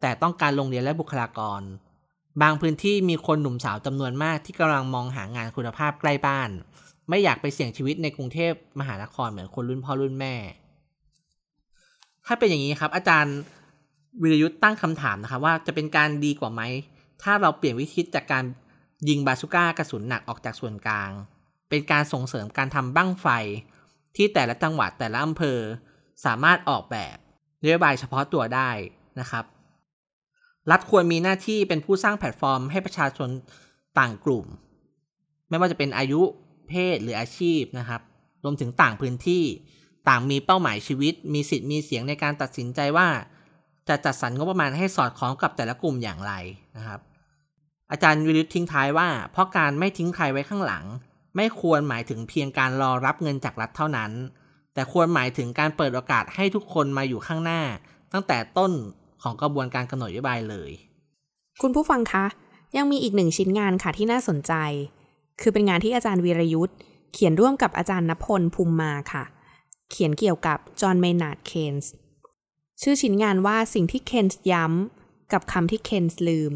แต่ต้องการโรงเรียนและบุคลากร บางพื้นที่มีคนหนุ่มสาวจำนวนมากที่กำลังมองหางานคุณภาพใกล้บ้าน ไม่อยากไปเสี่ยงชีวิตในกรุงเทพมหานครเหมือนคนรุ่นพ่อรุ่นแม่ ถ้าเป็นอย่างนี้ครับ อาจารย์วิรยุทธ์ตั้งคำถามนะครับว่าจะเป็นการดีกว่าไหม ถ้าเราเปลี่ยนวิธีจากการยิงบาสุก้ากระสุนหนักออกจากส่วนกลาง เป็นการส่งเสริมการทำบั้งไฟ ที่แต่ละจังหวัดแต่ละอำเภอ สามารถออกแบบนโยบายเฉพาะตัวได้นะครับ รัฐควรมีหน้าที่เป็นผู้สร้างแพลตฟอร์มให้ประชาชนต่างกลุ่ม ไม่ว่าจะเป็นอายุเพศหรืออาชีพนะครับ รวมถึงต่างพื้นที่ ต่างมีเป้าหมายชีวิต มีสิทธิ์มีเสียงในการตัดสินใจว่า จะจัดสรรงบประมาณให้สอดคล้องกับแต่ละกลุ่มอย่างไรนะครับ อาจารย์วิริทิ้งท้ายว่า เพราะการไม่ทิ้งใครไว้ข้างหลัง ไม่ควรหมายถึงเพียงการรอรับเงินจากรัฐเท่านั้น แต่ควรหมายถึงการเปิดโอกาสให้ทุกคนมาอยู่ข้างหน้า ตั้งแต่ต้น ของกระบวนการกำหนดนโยบายเลย คุณผู้ฟังคะ ยังมีอีกหนึ่งชิ้นงานค่ะที่น่าสนใจ คือเป็นงานที่อาจารย์วีระยุทธเขียนร่วมกับอาจารย์นพลภูมิมาค่ะ เขียนเกี่ยวกับจอห์นเมนาร์ดเคนส์ชื่อชิ้นงานว่าสิ่งที่เคนส์ย้ำกับคำที่เคนส์ลืม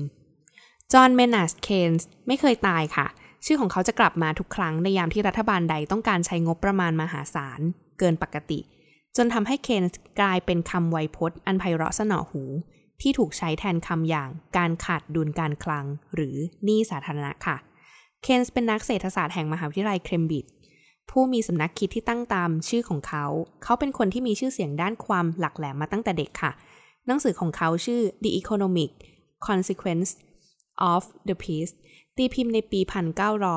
จอห์นเมนาร์ดเคนส์ไม่เคยตายค่ะ ชื่อของเขาจะกลับมาทุกครั้งในยามที่รัฐบาลใดต้องการใช้งบประมาณมหาศาลเกินปกติ จนทำให้เคนกลายเป็นคำไวยพจน์ อันไพเราะสนอหู ที่ถูกใช้แทนคำอย่างการขาดดุลการคลัง หรือหนี้สาธารณะค่ะ เคนส์เป็นนักเศรษฐศาสตร์แห่งมหาวิทยาลัยเคมบริดจ์ผู้มีสำนักคิดที่ตั้งตามชื่อของเขา เขาเป็นคนที่มีชื่อเสียงด้านความหลักแหลมมาตั้งแต่เด็กค่ะ หนังสือของเขาชื่อ The Economic Consequence of the Peace ตีพิมพ์ในปี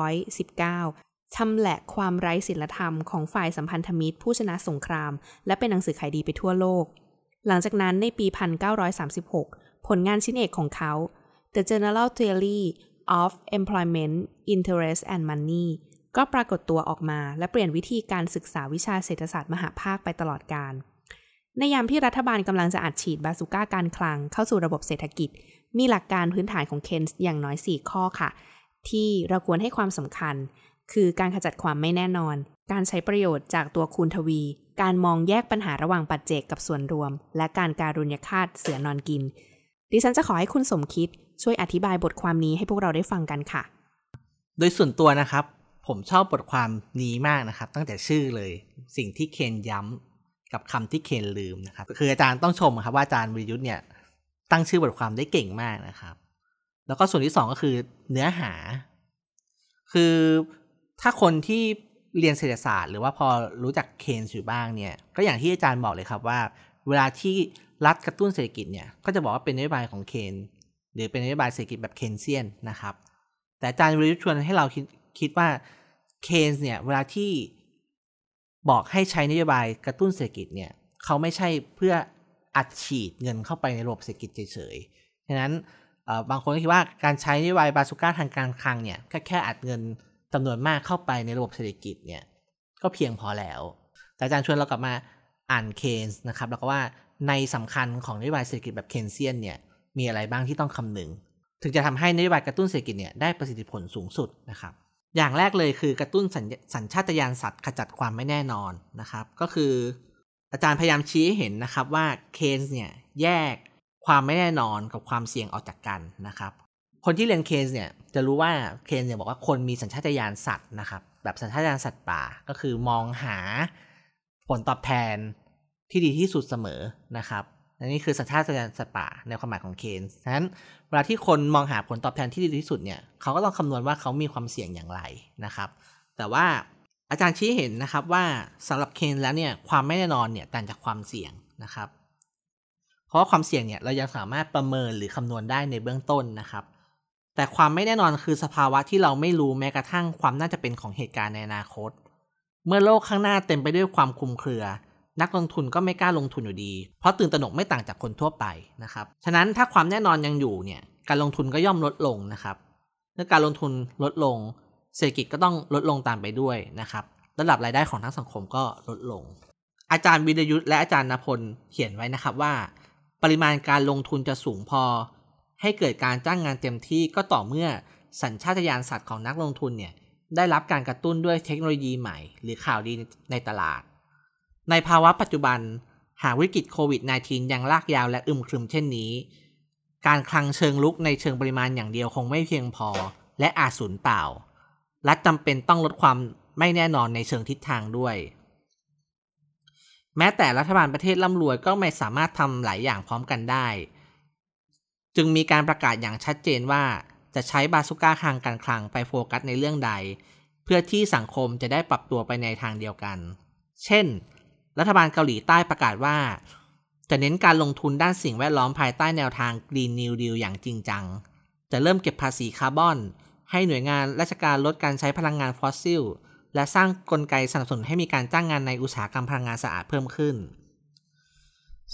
1919 ชำแหละความไร้ศีลธรรมของฝ่ายสัมพันธมิตรผู้ชนะสงคราม และเป็นหนังสือขายดีไปทั่วโลก หลังจากนั้นในปี 1936 ผลงานชิ้นเอกของเขา The General Theory of Employment Interest and Money ก็ปรากฏตัวออกมาและเปลี่ยนวิธีการศึกษาวิชาเศรษฐศาสตร์มหาภาคไปตลอดกาลในยามที่รัฐบาลกำลังจะอัดฉีดบาซูก้าการคลังเข้าสู่ระบบเศรษฐกิจ มีหลักการพื้นฐานของเคนส์อย่างน้อย 4 ข้อค่ะ ที่เราควรให้ความสำคัญ คือการขจัดความไม่แน่นอน การใช้ประโยชน์จากตัวคูณทวี การมองแยกปัญหาระหว่างปัจเจกกับส่วนรวม และการการุญยฆาตเสือนอนกิน ดิฉันจะขอให้คุณสมคิด ช่วยอธิบายบทความนี้ให้พวกเราได้ฟังกันค่ะ โดยส่วนตัวนะครับ ผมชอบบทความนี้มากนะครับ ตั้งแต่ชื่อเลย สิ่งที่เคนย้ำกับคำที่เคนลืมนะครับ คืออาจารย์ต้องชมครับว่าอาจารย์วิยุทธ์เนี่ยตั้งชื่อบทความได้เก่งมากนะครับ แล้วก็ส่วนที่สองก็คือเนื้อหา คือ ถ้าคนที่เรียนเศรษฐศาสตร์ หรือว่าพอรู้จักเคนอยู่บ้างเนี่ย ก็อย่างที่อาจารย์บอกเลยครับว่า เวลาที่รัฐกระตุ้นเศรษฐกิจเนี่ย ก็จะบอกว่าเป็นนโยบายของเคน หรือเป็นนโยบายเศรษฐกิจแบบเคนเซียนนะครับ แต่อาจารย์วิรยุชวนให้เราคิดคิดว่าเคนเนี่ยเวลาที่บอกให้ใช้นโยบายกระตุ้นเศรษฐกิจเนี่ยเขาไม่ใช่เพื่ออัดฉีดเงินเข้าไปในระบบเศรษฐกิจเฉยๆ ฉะนั้นบางคนก็คิดว่าการใช้นโยบายบาสุก้าทางการคลังเนี่ยแค่แค่อัดเงิน จำนวนมากเข้าไปในระบบเศรษฐกิจเนี่ย ก็เพียงพอแล้วแต่อาจารย์ชวนเรากลับมาอ่านเคนส์นะครับ แล้วก็ว่าในสำคัญของนโยบายเศรษฐกิจแบบเคนเซียนเนี่ย มีอะไรบ้างที่ต้องคำนึง ถึงจะทำให้นโยบายกระตุ้นเศรษฐกิจเนี่ยได้ประสิทธิผลสูงสุดนะครับ อย่างแรกเลยคือกระตุ้นสัญสัญชาตญาณสัตว์ขจัดความไม่แน่นอนนะครับ ก็คือ อาจารย์พยายามชี้ให้เห็นนะครับว่าเคนส์เนี่ยแยกความไม่แน่นอนกับความเสี่ยงออกจากกันนะครับ คนที่เรียนเคนส์เนี่ยจะรู้ว่าเคนส์เนี่ยบอกว่าคนมีสัญชาตญาณสัตว์นะครับ แบบสัญชาตญาณสัตว์ป่าก็คือมองหาผลตอบแทนที่ดีที่สุดเสมอนะครับอันนี้คือสัญชาตญาณสัตว์ป่าในความหมายของเคนส์ฉะนั้นเวลาที่คนมองหาผลตอบแทนที่ดีที่สุดเนี่ยเขาก็ต้องคำนวณว่าเขามีความเสี่ยงอย่างไรนะครับ แต่ว่าอาจารย์ชี้เห็นนะครับว่าสำหรับเคนแล้วเนี่ยความไม่แน่นอนเนี่ยต่างจากความเสี่ยงนะครับ เพราะความเสี่ยงเนี่ยเรายังสามารถประเมินหรือคำนวณได้ในเบื้องต้นนะครับ แต่ความไม่แน่นอนคือสภาวะที่เราไม่รู้แม้กระทั่งความน่าจะเป็นของเหตุการณ์ในอนาคต เมื่อโลกข้างหน้าเต็มไปด้วยความคลุมเครือ นักลงทุนก็ไม่กล้าลงทุนอยู่ดี เพราะตื่นตระหนกไม่ต่างจากคนทั่วไปนะครับ ฉะนั้นถ้าความแน่นอนยังอยู่เนี่ย การลงทุนก็ย่อมลดลงนะครับเมื่อการลงทุนลดลง เศรษฐกิจก็ต้องลดลงตามไปด้วยนะครับ ระดับรายได้ของทั้งสังคมก็ลดลง อาจารย์วิรยุทธ์และอาจารย์นพลเขียนไว้นะครับว่า ปริมาณการลงทุนจะสูงพอ ให้เกิดการจ้างงานเต็มที่ก็ต่อเมื่อสัญชาตญาณสัตว์ของนักลงทุนเนี่ยได้รับการกระตุ้นด้วยเทคโนโลยีใหม่ หรือข่าวดีในตลาด ในภาวะปัจจุบันหากวิกฤตโควิด -19 ยังลากยาวและอึมครึมเช่นนี้ การคลังเชิงลุกในเชิงปริมาณอย่างเดียวคงไม่เพียงพอ และอาจสูญเปล่า รัฐจำเป็นต้องลดความไม่แน่นอนในเชิงทิศทางด้วย แม้แต่รัฐบาลประเทศร่ำรวยก็ไม่สามารถทำหลายอย่างพร้อมกันได้ จึงมีการประกาศอย่างชัดเจนว่าจะใช้บาสุก้าทางการคลังไปโฟกัสในเรื่องใด เพื่อที่สังคมจะได้ปรับตัวไปในทางเดียวกัน เช่น รัฐบาลเกาหลีใต้ประกาศว่า จะเน้นการลงทุนด้านสิ่งแวดล้อมภายใต้แนวทาง Green New Deal อย่างจริงจัง จะเริ่มเก็บภาษีคาร์บอน ให้หน่วยงานราชการลดการใช้พลังงานฟอสซิล และสร้างกลไกสนับสนุนให้มีการจ้างงานในอุตสาหกรรมพลังงานสะอาดเพิ่มขึ้น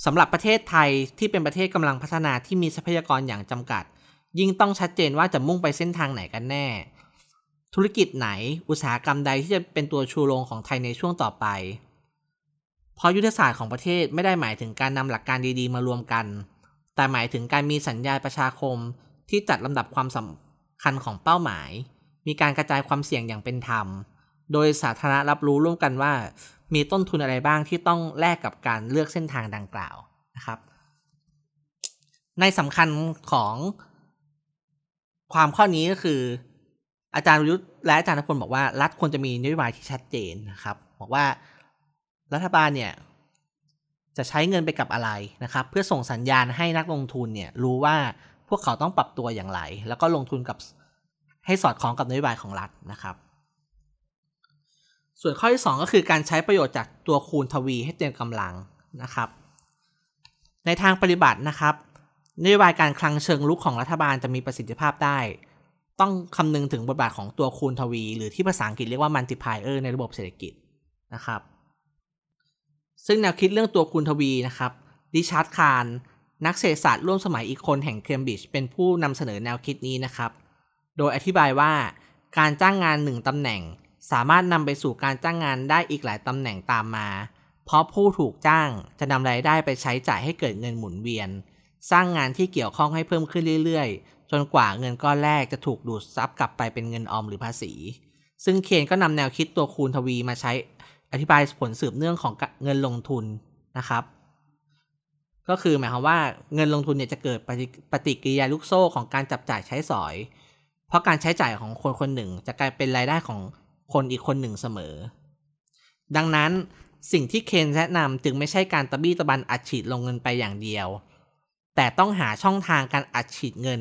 สำหรับประเทศไทยที่เป็นประเทศกำลังพัฒนาที่มีทรัพยากรอย่างจำกัด ยิ่งต้องชัดเจนว่าจะมุ่งไปเส้นทางไหนกันแน่ ธุรกิจไหนอุตสาหกรรมใดที่จะเป็นตัวชูโรงของไทยในช่วงต่อไป เพราะยุทธศาสตร์ของประเทศไม่ได้หมายถึงการนำหลักการดีๆ มารวมกัน แต่หมายถึงการมีสัญญาประชาคมที่จัดลำดับความสำคัญของเป้าหมาย มีการกระจายความเสี่ยงอย่างเป็นธรรม โดยสาธารณรับรู้ร่วมกันว่า มีต้นทุนอะไรบ้างที่ต้องแลกกับการเลือกเส้นทางดังกล่าวนะครับ ในสำคัญของความข้อนี้ก็คือ อาจารย์ยุทธและอาจารย์นพลบอกว่ารัฐควรจะมีนโยบายที่ชัดเจนนะครับ บอกว่ารัฐบาลเนี่ยจะใช้เงินไปกับอะไรนะครับ เพื่อส่งสัญญาณให้นักลงทุนเนี่ยรู้ว่าพวกเขาต้องปรับตัวอย่างไร แล้วก็ลงทุนกับให้สอดคล้องกับนโยบายของรัฐนะครับ ส่วนข้อที่ 2 ก็คือการใช้ประโยชน์จากตัวคูณทวีให้เต็มกำลังนะครับ ในทางปฏิบัตินะครับนโยบายการคลังเชิงรุกของรัฐบาลจะมีประสิทธิภาพได้ ต้องคำนึงถึงบทบาทของตัวคูณทวี หรือที่ภาษาอังกฤษเรียกว่า multiplier ในระบบเศรษฐกิจนะครับ ซึ่งแนวคิดเรื่องตัวคูณทวีนะครับริชาร์ดคาห์นนักเศรษฐศาสตร์ร่วมสมัยอีกคนแห่งเคมบริดจ์เป็นผู้นำเสนอแนวคิดนี้นะครับ โดยอธิบายว่าการจ้างงานหนึ่งตำแหน่ง สามารถนำไปสู่การจ้างงานได้อีกหลายตำแหน่งตามมา เพราะผู้ถูกจ้างจะนำรายได้ไปใช้จ่ายให้เกิดเงินหมุนเวียน สร้างงานที่เกี่ยวข้องให้เพิ่มขึ้นเรื่อยๆ จนกว่าเงินก้อนแรกจะถูกดูดซับกลับไปเป็นเงินออมหรือภาษี ซึ่งเคนก็นำแนวคิดตัวคูณทวีมาใช้อธิบายผลสืบเนื่องของเงินลงทุนนะครับก็คือหมายความว่าเงินลงทุนเนี่ยจะเกิดปฏิกิริยาลูกโซ่ของการจับจ่ายใช้สอย เพราะการใช้จ่ายของคนคนหนึ่งจะกลายเป็นรายได้ของ คนอีกคนหนึ่งเสมอ ดังนั้นสิ่งที่เคนแนะนำจึงไม่ใช่การตะบี้ตะบันอัดฉีดลงเงินไปอย่างเดียว แต่ต้องหาช่องทางการอัดฉีดเงิน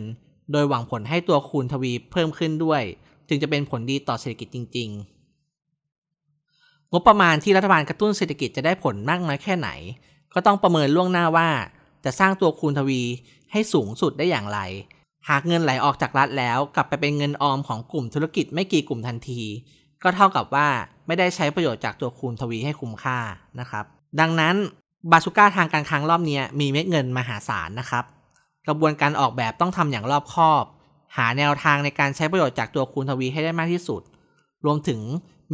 โดยหวังผลให้ตัวคูณทวีเพิ่มขึ้นด้วย จึงจะเป็นผลดีต่อเศรษฐกิจจริง ๆ งบประมาณที่รัฐบาลกระตุ้นเศรษฐกิจจะได้ผลมากน้อยแค่ไหน ก็ต้องประเมินล่วงหน้าว่า จะสร้างตัวคูณทวีให้สูงสุดได้อย่างไร หากเงินไหลออกจากรัฐแล้วกลับไปเป็นเงินออมของกลุ่มธุรกิจไม่กี่กลุ่มทันที ก็เท่ากับว่าไม่ได้ใช้ประโยชน์จากตัวคูณทวีให้คุ้มค่านะครับ ดังนั้นบาซูก้าทางการคลังรอบนี้มีเม็ดเงินมหาศาลนะครับ กระบวนการออกแบบต้องทำอย่างรอบคอบ หาแนวทางในการใช้ประโยชน์จากตัวคูณทวีให้ได้มากที่สุด รวมถึง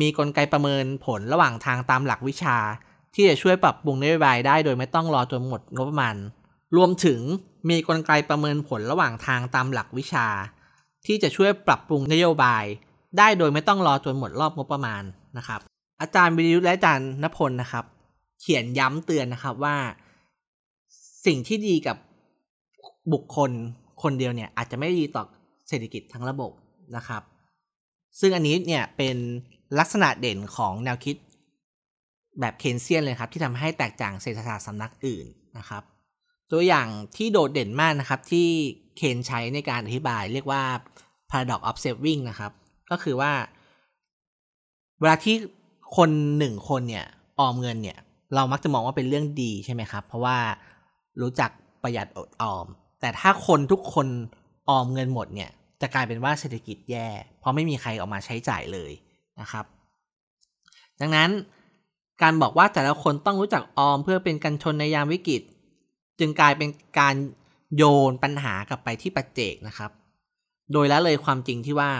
มีกลไกประเมินผลระหว่างทางตามหลักวิชา ที่จะช่วยปรับปรุงนโยบายได้โดยไม่ต้องรอจนหมดงบประมาณ รวมถึงมีกลไกประเมินผลระหว่างทางตามหลักวิชา ที่จะช่วยปรับปรุงนโยบาย ได้โดยไม่ต้องรอจนหมดรอบงบประมาณนะครับ อาจารย์วิริยุทธ์และอาจารย์นพลนะครับ เขียนย้ำเตือนนะครับว่า สิ่งที่ดีกับบุคคลคนเดียวเนี่ยอาจจะไม่ดีต่อเศรษฐกิจทั้งระบบนะครับ ซึ่งอันนี้เนี่ยเป็นลักษณะเด่นของแนวคิดแบบเคนเซียนเลยครับ ที่ทำให้แตกต่างเศรษฐศาสตร์สำนักอื่นนะครับ ตัวอย่างที่โดดเด่นมากนะครับที่เคนใช้ในการอธิบายเรียกว่า paradox of saving นะครับ ก็คือว่า เวลาที่คนหนึ่งคนเนี่ย ออมเงินเนี่ย เรามักจะมองว่าเป็นเรื่องดีใช่ไหมครับ เพราะว่ารู้จักประหยัดอดออม แต่ถ้าคนทุกคนออมเงินหมดเนี่ย จะกลายเป็นว่าเศรษฐกิจแย่ เพราะไม่มีใครออกมาใช้จ่ายเลยนะครับ ดังนั้นการบอกว่าแต่ละคนต้องรู้จักออมเพื่อเป็นกันชนในยามวิกฤต จึงกลายเป็นการโยนปัญหากลับไปที่ปัจเจกนะครับ โดยละเลยความจริงที่ว่า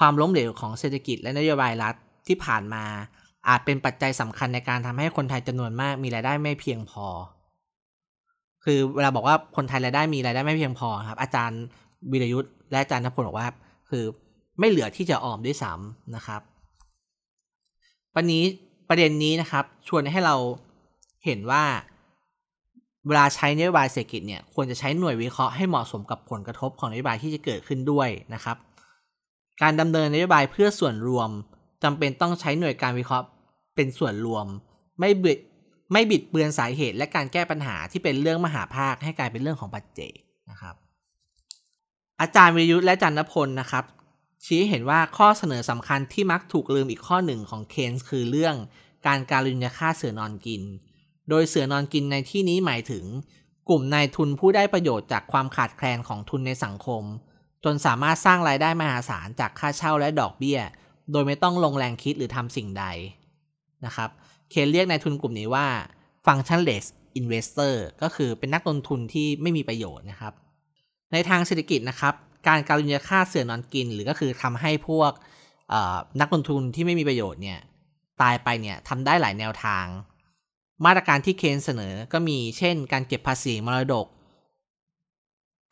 ความล้มเหลวของเศรษฐกิจและนโยบายรัฐที่ผ่านมา อาจเป็นปัจจัยสำคัญในการทำให้คนไทยจำนวนมากมีรายได้ไม่เพียงพอ คือเวลาบอกว่าคนไทยรายได้มีรายได้ไม่เพียงพอครับ อาจารย์วิรยุทธ์และอาจารย์นพลบอกว่า คือไม่เหลือที่จะออมด้วยซ้ำนะครับปนี้ประเด็นนี้นะครับ ชวนให้เราเห็นว่าเวลาใช้นโยบายเศรษฐกิจเนี่ยควรจะใช้หน่วยวิเคราะห์ให้เหมาะสมกับผลกระทบของนโยบายที่จะเกิดขึ้นด้วยนะครับ การดำเนินนโยบายเพื่อส่วนรวมจำเป็นต้องใช้หน่วยการวิเคราะห์เป็นส่วนรวม ไม่บิดไม่บิดเบือนสาเหตุและการแก้ปัญหาที่เป็นเรื่องมหาภาคให้กลายเป็นเรื่องของปัจเจกนะครับ อาจารย์วิยุทธ์และจันทพลนะครับ ชี้เห็นว่าข้อเสนอสำคัญที่มักถูกลืมอีกข้อหนึ่งของเคนส์คือเรื่องการการุญยค่าเสือนอนกิน โดยเสือนอนกินในที่นี้หมายถึง กลุ่มนายทุนผู้ได้ประโยชน์จากความขาดแคลนของทุนในสังคม จนสามารถสร้างรายได้มหาศาลจากค่าเช่าและดอกเบี้ย โดยไม่ต้องลงแรงคิดหรือทำสิ่งใดนะครับเคนเรียกนายทุนกลุ่มนี้ว่า functionless investor ก็คือเป็นนักลงทุนที่ไม่มีประโยชน์นะครับ ในทางเศรษฐกิจนะครับ การการุญยค่าเสื่อนอนกิน หรือก็คือทำให้พวกนักลงทุนที่ไม่มีประโยชน์เนี่ยตายไปเนี่ยทำได้หลายแนวทาง มาตรการที่เคนเสนอก็มีเช่น การเก็บภาษีมรดก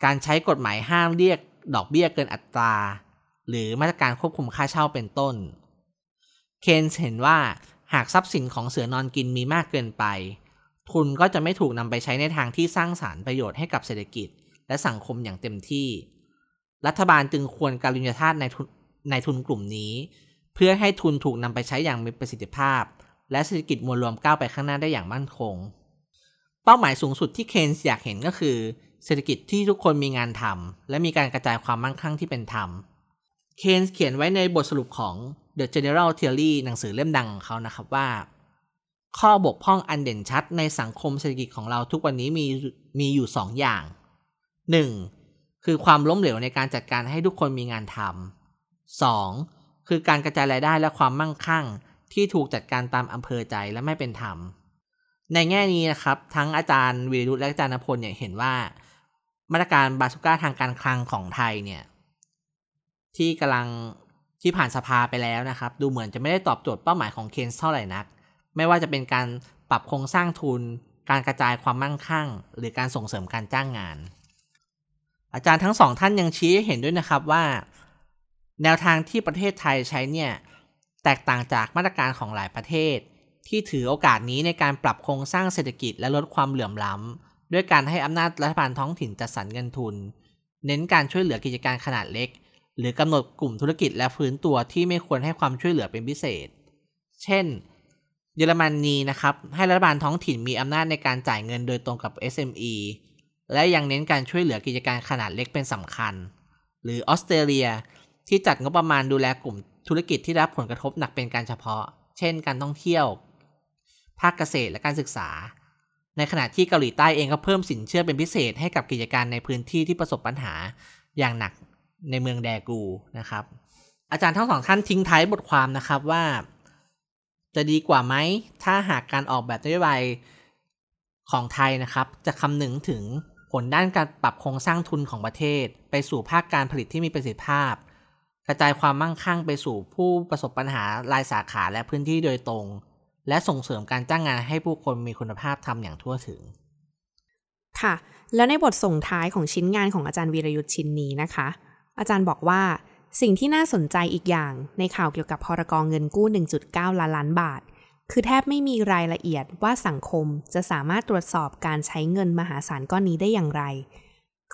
การใช้กฎหมายห้ามเรียก ดอกเบี้ยเกินอัตรา หรือมาตรการควบคุมค่าเช่าเป็นต้น เคนเห็นว่าหากทรัพย์สินของเสือนอนกินมีมากเกินไป ทุนก็จะไม่ถูกนำไปใช้ในทางที่สร้างสารรค์ประโยชน์ให้กับเศรษฐกิจ และสังคมอย่างเต็มที่ รัฐบาลจึงควรการุญยธาตุในทุนในทุนกลุ่มนี้ เพื่อให้ทุนถูกนำไปใช้อย่างมีประสิทธิภาพ และเศรษฐกิจมวลรวมก้าวไปข้างหน้าได้อย่างมั่นคง เป้าหมายสูงสุดที่เคนอยากเห็นก็คือ เศรษฐกิจที่ทุกคนมีงานทำและมีการกระจายความมั่งคั่งที่เป็นธรรม เคนส์เขียนไว้ในบทสรุปของ The General Theory หนังสือเล่มดังของเขานะครับว่า ข้อบกพร่องอันเด่นชัดในสังคมเศรษฐกิจของเราทุกวันนี้มีมีอยู่ 2ออย่าง 1. คือความล้มเหลวในการจัดการให้ทุกคนมีงานทำ 2. คือการกระจายรายได้และความมั่งคั่งที่ถูกจัดการตามอำเภอใจและไม่เป็นธรรม ในแง่นี้นะครับ ทั้งอาจารย์วีรุธและอาจารย์นพลเนี่ยเห็นว่า มาตรการบาสุก้าทางการคลังของไทยเนี่ย ที่กำลังที่ผ่านสภาไปแล้วนะครับ ดูเหมือนจะไม่ได้ตอบโจทย์เป้าหมายของเคนเท่าไหร่นัก ไม่ว่าจะเป็นการปรับโครงสร้างทุน การกระจายความมั่งคั่ง หรือการส่งเสริมการจ้างงาน อาจารย์ทั้งสองท่านยังชี้ให้เห็นด้วยนะครับว่า แนวทางที่ประเทศไทยใช้เนี่ยแตกต่างจากมาตรการของหลายประเทศ ที่ถือโอกาสนี้ในการปรับโครงสร้างเศรษฐกิจและลดความเหลื่อมล้ำ ด้วยการให้อำนาจรัฐบาลท้องถิ่นจัดสรรเงินทุน เน้นการช่วยเหลือกิจการขนาดเล็ก หรือกำหนดกลุ่มธุรกิจและฟื้นตัวที่ไม่ควรให้ความช่วยเหลือเป็นพิเศษ เช่น เยอรมนีนะครับ ให้รัฐบาลท้องถิ่นมีอำนาจในการจ่ายเงินโดยตรงกับ SME และยังเน้นการช่วยเหลือกิจการขนาดเล็กเป็นสำคัญ หรือออสเตรเลียที่จัดงบประมาณดูแลกลุ่มธุรกิจที่รับผลกระทบหนักเป็นการเฉพาะ เช่น การท่องเที่ยว ภาคเกษตรและการศึกษา ในขณะที่เกาหลีใต้เองก็เพิ่มสินเชื่อเป็นพิเศษให้กับกิจการในพื้นที่ที่ประสบปัญหาอย่างหนักในเมืองแดกูนะครับ อาจารย์ทั้งสองท่านทิ้งท้ายบทความนะครับว่า จะดีกว่าไหมถ้าหากการออกแบบนโยบายของไทยนะครับ จะคำนึงถึงผลด้านการปรับโครงสร้างทุนของประเทศ ไปสู่ภาคการผลิตที่มีประสิทธิภาพ กระจายความมั่งคั่งไปสู่ผู้ประสบปัญหารายสาขาและพื้นที่โดยตรง และส่งเสริมการจ้างงานให้ผู้คนมีคุณภาพทำอย่างทั่วถึง ค่ะ แล้วในบทส่งท้ายของชิ้นงานของอาจารย์วีรยุทธ์ชิ้นนี้นะคะ อาจารย์บอกว่าสิ่งที่น่าสนใจอีกอย่างในข่าวเกี่ยวกับพรกองเงินกู้ 1.9 ล้านล้านบาท คือแทบไม่มีรายละเอียดว่าสังคมจะสามารถตรวจสอบการใช้เงินมหาศาลก้อนนี้ได้อย่างไร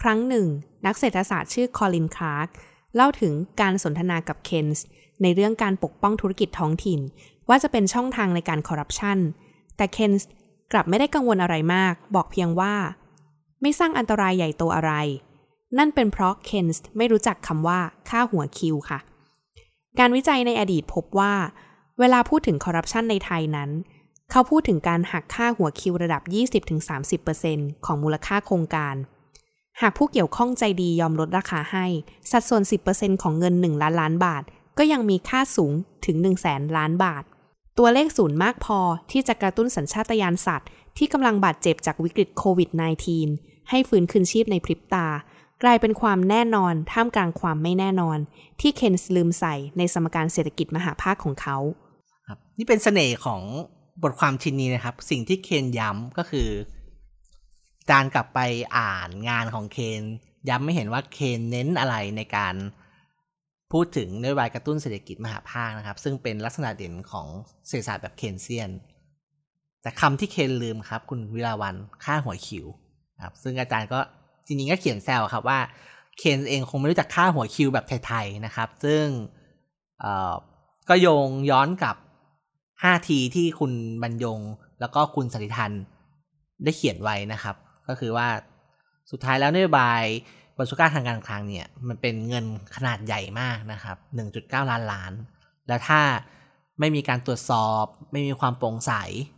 ครั้งหนึ่ง นักเศรษฐศาสตร์ชื่อคอลินคลาร์กเล่าถึงการสนทนากับเคนส์ในเรื่องการปกป้องธุรกิจท้องถิ่น ว่าจะเป็นช่องทางในการคอร์รัปชัน แต่เคนส์กลับไม่ได้กังวลอะไรมาก บอกเพียงว่า ไม่สร้างอันตรายใหญ่โตอะไร นั่นเป็นเพราะเคนส์ไม่รู้จักคำว่าค่าหัวคิวค่ะ การวิจัยในอดีตพบว่า เวลาพูดถึงคอร์รัปชันในไทยนั้น เขาพูดถึงการหักค่าหัวคิวระดับ 20-30%ของมูลค่าโครงการ หากผู้เกี่ยวข้องใจดียอมลดราคาให้ สัดส่วน 10%ของเงิน 1 ล้านล้านบาทก็ยังมีค่าสูงถึง 1 0 0 0 0แสนล้านบาท ตัวเลขศูนย์มากพอที่จะกระตุ้นสัญชาตญาณสัตว์ ที่กำลังบาดเจ็บจากวิกฤตโควิด -19 ให้ฟื้นคืนชีพในพริบตา กลายเป็นความแน่นอนท่ามกลางความไม่แน่นอน ที่เคนส์ลืมใส่ในสมการเศรษฐกิจมหาภาคของเขาครับนี่เป็นเสน่ห์ของบทความชิ้นนี้นะครับ สิ่งที่เคนย้ำก็คือการกลับไปอ่านงานของเคนย้ำไม่เห็นว่าเคนเน้นอะไรในการ พูดถึงนโยบายกระตุ้นเศรษฐกิจมหาภาคนะครับ ซึ่งเป็นลักษณะเด่นของเศรษฐศาสตร์แบบเคนเซียน แต่คำที่เคนลืมครับ คุณวิลาวันค่าหัวคิวครับ ซึ่งอาจารย์ก็จริงๆก็เขียนแซวครับว่าเคนเองคงไม่รู้จักค่าหัวคิวแบบไทยๆนะครับ ซึ่งก็โยงย้อนกับ 5 ทีที่คุณบรรยง แล้วก็คุณสริทันได้เขียนไว้นะครับ ก็คือว่าสุดท้ายแล้วนโยบาย บรรสุก้าทางการคลังเนี่ยมันเป็นเงินขนาดใหญ่มากนะครับ 1.9 ล้านล้าน แล้วถ้าไม่มีการตรวจสอบไม่มีความโปร่งใส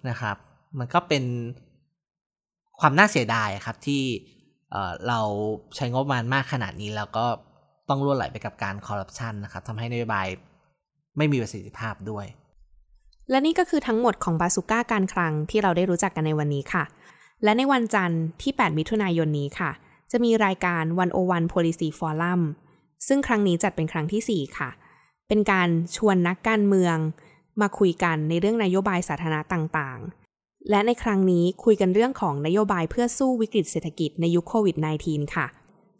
นะครับ มันก็เป็นความน่าเสียดายครับที่เราใช้งบประมาณมากขนาดนี้ แล้วก็ต้องล่วไหลไปกับการคอร์รัปชันนะครับทำให้นโยบายไม่มีประสิทธิภาพด้วย และนี่ก็คือทั้งหมดของบาสุก้าการคลังที่เราได้รู้จักกันในวันนี้ค่ะ และในวันจันทร์ที่ 8 มิถุนายนนี้ค่ะ จะมีรายการ 101 Policy Forum ซึ่งครั้งนี้จัดเป็นครั้งที่ 4 ค่ะ เป็นการชวนนักการเมือง มาคุยกันในเรื่องนโยบายสาธารณะต่างๆ และในครั้งนี้คุยกันเรื่องของนโยบายเพื่อสู้วิกฤตเศรษฐกิจในยุคโควิด -19 ค่ะ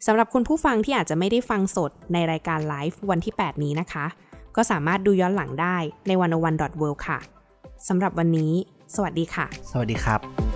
สำหรับคุณผู้ฟังที่อาจจะไม่ได้ฟังสดในรายการไลฟ์วันที่ 8 นี้นะคะ ก็สามารถดูย้อนหลังได้ในวันวัน .world ค่ะสำหรับวันนี้ สวัสดีค่ะ สวัสดีครับ